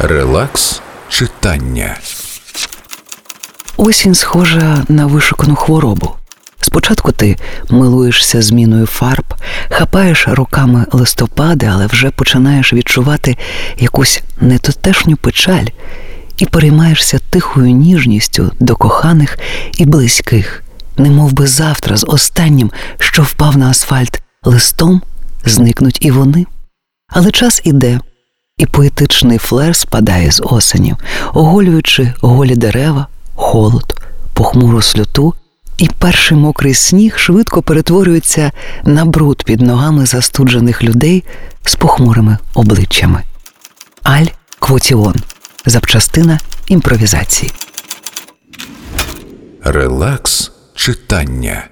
Релакс читання. Осінь схожа на вишукану хворобу. Спочатку ти милуєшся зміною фарб, хапаєш руками листопади, але вже починаєш відчувати якусь нетутешню печаль і переймаєшся тихою ніжністю до коханих і близьких, немов би завтра з останнім, що впав на асфальт, листом зникнуть і вони. Але час іде, і поетичний флер спадає з осені, оголюючи голі дерева, холод, похмуру сльоту, і перший мокрий сніг швидко перетворюється на бруд під ногами застуджених людей з похмурими обличчями. Аль Квотіон. Запчастина імпровізації. Релакс читання.